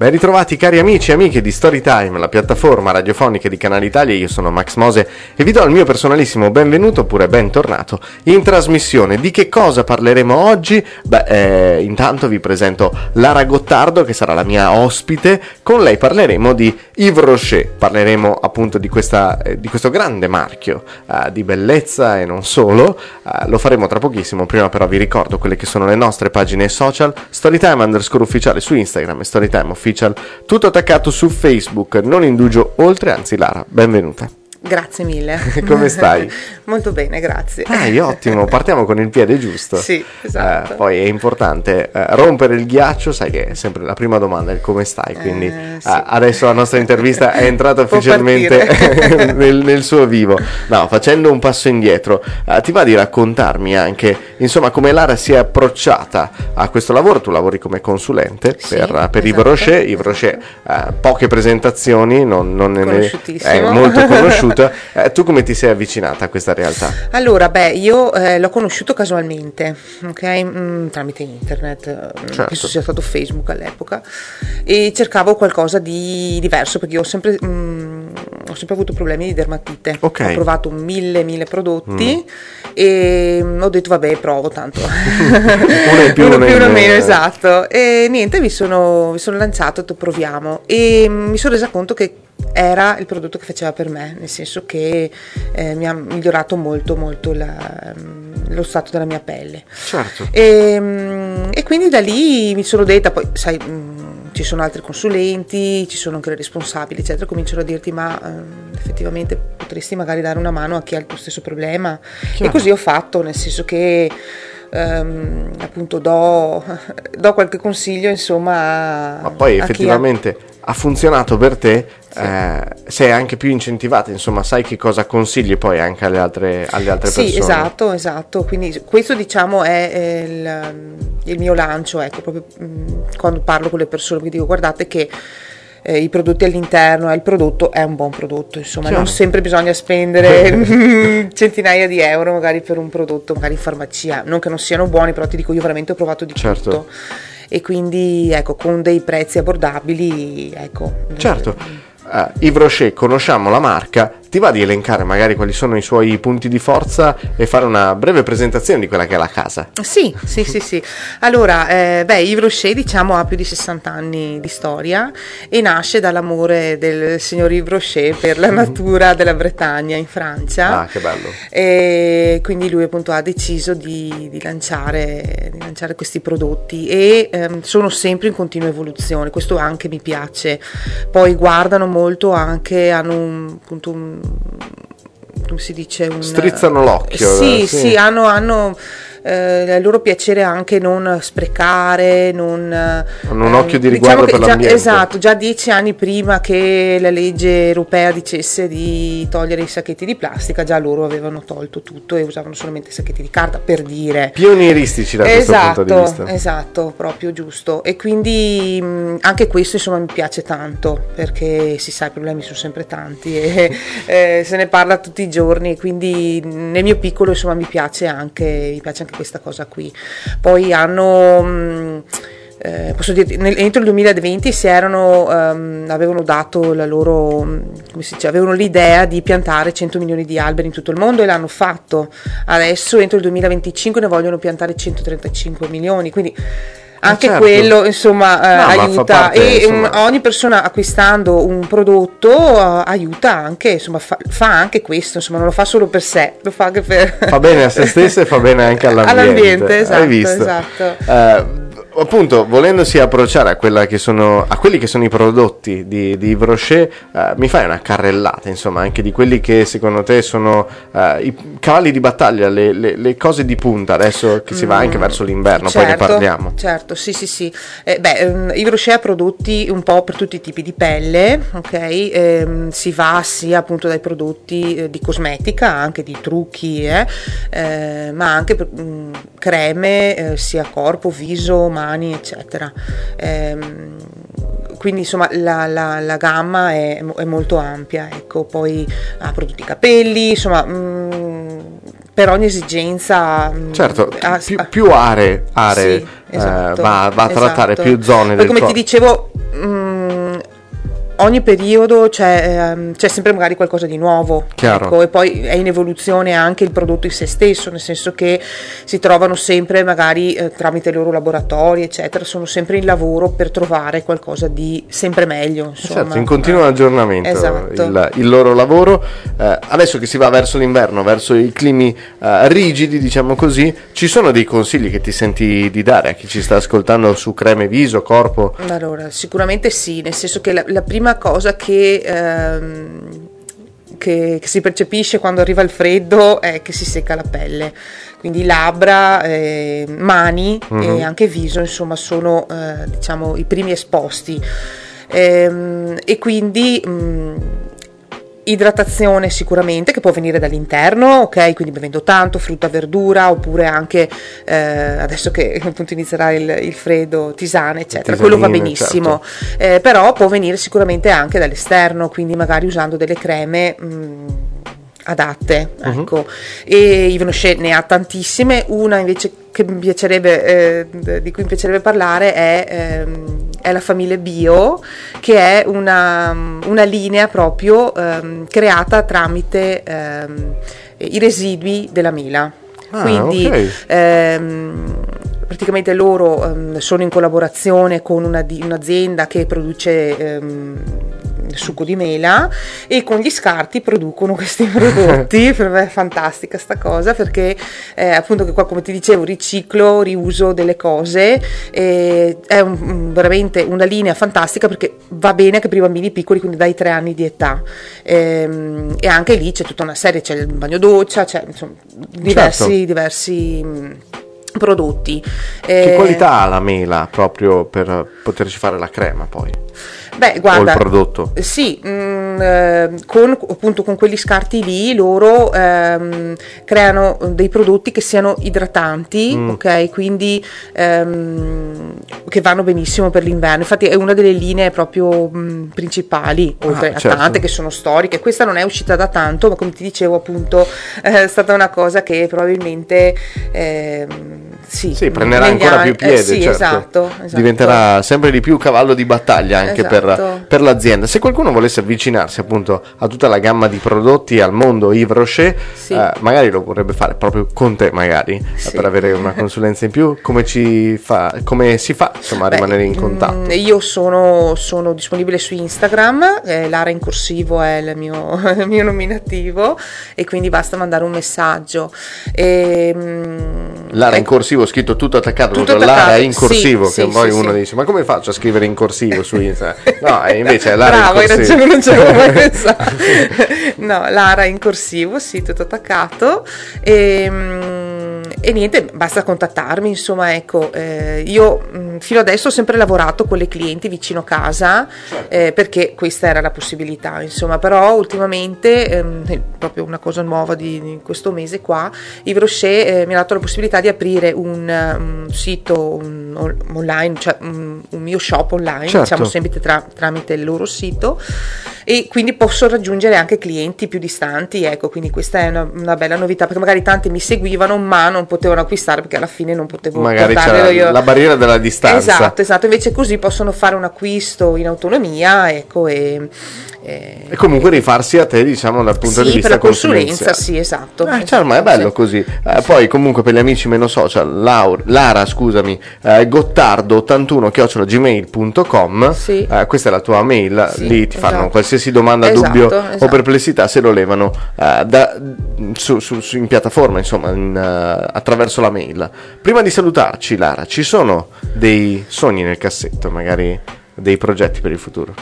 Ben ritrovati cari amici e amiche di Storytime, la piattaforma radiofonica di Canale Italia, io sono Max Mose e vi do il mio personalissimo benvenuto oppure bentornato in trasmissione. Di che cosa parleremo oggi? Beh, eh, intanto vi presento Lara Gottardo che sarà la mia ospite, con lei parleremo di Yves Rocher, parleremo appunto di, questa, eh, di questo grande marchio eh, di bellezza e non solo, eh, lo faremo tra pochissimo, prima però vi ricordo quelle che sono le nostre pagine social, Storytime underscore ufficiale su Instagram e Storytime ufficiale tutto attaccato su Facebook, non indugio oltre, anzi Lara, benvenuta. Grazie mille. Come stai? Molto bene, grazie. Dai, ottimo, partiamo con il piede giusto. Sì, esatto. Eh, poi è importante eh, rompere il ghiaccio, sai che è sempre la prima domanda è come stai, quindi Eh, sì. eh, adesso la nostra intervista è entrata ufficialmente nel, nel suo vivo. No, facendo un passo indietro, eh, ti va di raccontarmi anche, insomma, come Lara si è approcciata a questo lavoro, tu lavori come consulente Sì, per, per Yves esatto, Rocher, Yves Rocher eh, poche presentazioni, non, non è molto conosciuto. Eh, tu come ti sei avvicinata a questa realtà? Allora, beh, io eh, l'ho conosciuto casualmente, ok? Mm, tramite internet, eh, Certo. penso sia stato Facebook all'epoca, e cercavo qualcosa di diverso perché ho sempre, mm, ho sempre avuto problemi di dermatite. Ok. Ho provato mille, mille prodotti e mm, ho detto, vabbè, provo tanto. Uno in più, uno uno più, uno meno. meno, esatto. E niente, mi sono, mi sono lanciato, ho detto proviamo. E mm, mi sono resa conto che era il prodotto che faceva per me, nel senso che eh, mi ha migliorato molto, molto la- mm, lo stato della mia pelle. Certo. E, mm, e quindi da lì mi sono detta, poi sai, mm, ci sono altri consulenti, ci sono anche le responsabili, eccetera, cominciano a dirti ma ehm, effettivamente potresti magari dare una mano a chi ha il tuo stesso problema. E così ho fatto, nel senso che ehm, appunto do, do qualche consiglio insomma a, Ma poi effettivamente ha funzionato per te, eh, sei anche più incentivata, insomma, sai che cosa consigli poi anche alle altre, alle altre Sì, persone. esatto, esatto. Quindi questo diciamo è il, il mio lancio, ecco, proprio quando parlo con le persone, vi dico guardate che eh, i prodotti all'interno, eh, il prodotto è un buon prodotto, insomma, Chiaro. non sempre bisogna spendere centinaia di euro magari per un prodotto, magari in farmacia, non che non siano buoni, però ti dico io veramente ho provato di Certo. tutto. E quindi ecco, con dei prezzi abbordabili, ecco. Certo. Eh, Yves Rocher, conosciamo la marca, ti va di elencare magari quali sono i suoi punti di forza e fare una breve presentazione di quella che è la casa? Sì, sì, sì, sì. Allora, eh, beh, Yves Rocher diciamo ha più di 60 anni di storia e nasce dall'amore del signor Yves Rocher per la natura della Bretagna in Francia. Ah, che bello. E quindi lui appunto ha deciso di, di lanciare, di lanciare questi prodotti e ehm, sono sempre in continua evoluzione, questo anche mi piace. Poi guardano molto anche, hanno un, appunto un come si dice un, Strizzano l'occhio, sì, eh, sì, sì. hanno, hanno eh, il loro piacere anche non sprecare non Hanno un occhio di diciamo riguardo che per già- l'ambiente. esatto già dieci anni prima che la legge europea dicesse di togliere i sacchetti di plastica già loro avevano tolto tutto e usavano solamente sacchetti di carta per dire Pionieristici da questo esatto, punto di vista. esatto, proprio giusto. E quindi mh, anche questo insomma mi piace tanto perché si sa i problemi sono sempre tanti e eh, se ne parla tutti i giorni, quindi nel mio piccolo insomma mi piace anche, mi piace anche questa cosa qui. Poi hanno... Mh, eh, posso dirti, nel, entro il 2020 si erano, um, avevano dato la loro, come si dice, avevano l'idea di piantare 100 milioni di alberi in tutto il mondo e l'hanno fatto. Adesso entro il 2025 ne vogliono piantare 135 milioni, quindi anche certo. quello insomma eh, no, aiuta parte, e insomma... ogni persona acquistando un prodotto uh, aiuta anche insomma fa, fa, anche questo insomma non lo fa solo per sé lo fa anche per fa bene a se stesso e fa bene anche all'ambiente, all'ambiente esatto, Hai visto? esatto. Uh, appunto, volendosi approcciare a, che sono, a, quelli che sono i prodotti di, di Yves Rocher, eh, mi fai una carrellata, insomma, anche di quelli che secondo te sono eh, i cavalli di battaglia, le, le, le, cose di punta, adesso che si va anche mm, verso l'inverno, certo, poi ne parliamo. Certo, sì, sì, sì. Eh, beh, um, Yves Rocher ha prodotti un po' per tutti i tipi di pelle, ok? Ehm, si va sia appunto dai prodotti eh, di cosmetica, anche di trucchi, eh, ma anche per, um, creme, sia corpo, viso, mani, eccetera. Ehm, quindi insomma la, la, la gamma è, è, molto ampia, ecco, poi ha prodotti capelli, insomma mh, mm, per ogni esigenza. Mm, certo, ha, più, più, aree, aree sì, esatto, eh, va, va, a trattare, esatto. più zone. Poi del come corpo. ti dicevo... Mh, mm, ogni periodo c'è, ehm, c'è, sempre magari qualcosa di nuovo ecco, e poi è in evoluzione anche il prodotto in se stesso, nel senso che si trovano sempre magari eh, tramite i loro laboratori, eccetera, sono sempre in lavoro per trovare qualcosa di sempre meglio. Insomma. Certo, in continuo aggiornamento esatto. il, il, loro lavoro. Eh, adesso che si va verso l'inverno, verso i climi eh, rigidi, diciamo così, ci sono dei consigli che ti senti di dare a chi ci sta ascoltando su creme viso, corpo? Allora, sicuramente sì, nel senso che la, la prima prima cosa che, ehm, che, che, si percepisce quando arriva il freddo è che si secca la pelle. Quindi labbra, eh, mani uh-huh. e mhm. anche viso, insomma, sono eh, diciamo, i primi esposti. Ehm, e quindi mh, mm, idratazione sicuramente che può venire dall'interno, ok? Quindi bevendo tanto frutta, verdura oppure anche eh, adesso che appunto inizierà il, il freddo, tisane, eccetera. Quello va benissimo, certo. eh, però può venire sicuramente anche dall'esterno, quindi magari usando delle creme. Mh, adatte, uh-huh. ecco. E Yves ne ha tantissime, una invece che mi piacerebbe, eh, di cui mi piacerebbe parlare è, ehm, è, la famiglia Bio, che è una, una linea proprio ehm, creata tramite ehm, i residui della mela. Ah, Quindi okay. ehm, praticamente loro ehm, sono in collaborazione con una, un'azienda che produce ehm, succo di mela e con gli scarti producono questi prodotti. per me è fantastica sta cosa perché eh, appunto che qua come ti dicevo riciclo, riuso delle cose è un, veramente una linea fantastica perché va bene anche per i bambini piccoli, quindi dai tre anni di età. E, ehm, e anche lì c'è tutta una serie, c'è il bagno doccia, c'è insomma, diversi, certo. diversi prodotti. Che eh, qualità ha la mela proprio per poterci fare la crema poi? Beh, guarda, o il prodotto? Sì, mh, mm, eh, con, appunto con quegli scarti lì loro ehm, creano dei prodotti che siano idratanti, mm. ok? Quindi ehm, che vanno benissimo per l'inverno. Infatti è una delle linee proprio mh, mm, principali, ah, oltre ah, a certo. tante che sono storiche. Questa non è uscita da tanto, ma come ti dicevo appunto è stata una cosa che probabilmente... Ehm, sì, sì prenderà ancora anni, più piede, eh, sì, certo. esatto, esatto. diventerà sempre di più cavallo di battaglia anche esatto. per, per, l'azienda. Se qualcuno volesse avvicinarsi appunto a tutta la gamma di prodotti al mondo Yves Rocher, sì. eh, magari lo vorrebbe fare proprio con te, magari sì. per avere una consulenza in più. Come, fa, come si fa insomma, a Beh, rimanere in contatto? Mh, mm, io sono, sono, disponibile su Instagram, eh, Lara in corsivo è il mio, il mio, nominativo e quindi basta mandare un messaggio. E, mh, mm, Lara in ecco. corsivo corsivo scritto tutto attaccato, tutto attaccato. Lara in corsivo, sì, che sì, poi sì, uno dice ma come faccio a scrivere in corsivo su Instagram? No, e invece è Lara Bravo, in corsivo. Bravo, non ci avevo mai pensato. no, Lara in corsivo, sì, tutto attaccato. E, ehm, e niente, basta contattarmi, insomma, ecco, eh, io mh, mm, fino adesso ho sempre lavorato con le clienti vicino casa certo. eh, perché questa era la possibilità, insomma, però ultimamente, ehm, proprio una cosa nuova di, di, questo mese qua, Yves Rocher eh, mi ha dato la possibilità di aprire un, un sito un, online, cioè un, un, mio shop online, certo. diciamo sempre tra, tramite il loro sito e quindi posso raggiungere anche clienti più distanti, ecco, quindi questa è una, una bella novità perché magari tanti mi seguivano ma non potevano acquistare perché alla fine non potevo Magari c'era io. la barriera della distanza. Esatto, esatto, invece così possono fare un acquisto in autonomia, ecco, e, e- E comunque rifarsi a te, diciamo, dal punto sì, di vista per la consulenza, sì, esatto. Eh, certo, ma è bello Sì. così. Eh, poi, comunque, per gli amici meno social, Laur- Lara, scusami, eh, gottardo81 gmail.com. Sì. Eh, questa è la tua mail. Lì ti fanno esatto. qualsiasi domanda, Esatto, dubbio o esatto. perplessità, se lo levano eh, da- su- su- su- in piattaforma, insomma, in, eh, attraverso la mail. Prima di salutarci, Lara, ci sono dei sogni nel cassetto, magari dei progetti per il futuro?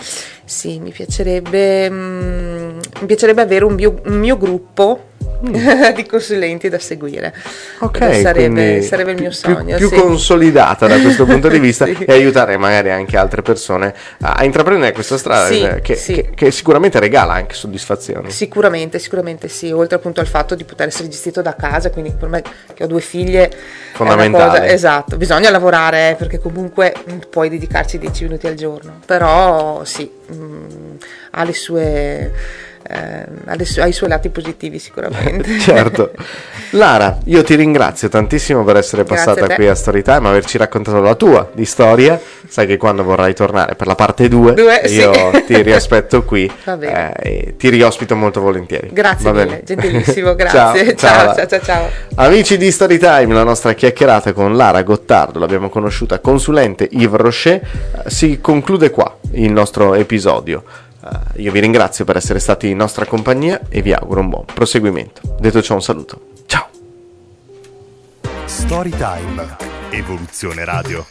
Sì, mi piacerebbe, mm, mi piacerebbe avere un mio, un mio gruppo di consulenti da seguire. Mm. Ok, sarebbe, sarebbe il più- mio sogno. Più, sì. consolidata da questo punto di vista Sì. e aiutare magari anche altre persone a, a intraprendere questa strada Sì, eh, che, che- che sicuramente regala anche soddisfazioni. Sicuramente, sicuramente sì, oltre appunto al fatto di poter essere gestito da casa, quindi per me che ho due figlie Fondamentale. cosa- esatto, bisogna lavorare perché comunque mm, puoi dedicarci 10 minuti al giorno, però sì, mm, ha le sue, eh, ha le sue- ha i suoi lati positivi sicuramente. certo. Lara, io ti ringrazio tantissimo per essere passata a qui a Storytime, averci raccontato la tua di storia. Sai che quando vorrai tornare per la parte 2, Due, sì. io ti riaspetto qui eh, e ti riospito molto volentieri. Grazie Va mille, gentilissimo, grazie. ciao, Ciao, ciao, ciao, ciao. Amici di Storytime, la nostra chiacchierata con Lara Gottardo, l'abbiamo conosciuta consulente Yves Rocher, si conclude qua il nostro episodio. Eh, io vi ringrazio per essere stati in nostra compagnia e vi auguro un buon proseguimento. Detto ciò, un saluto. Ciao! Storytime. Evoluzione Radio.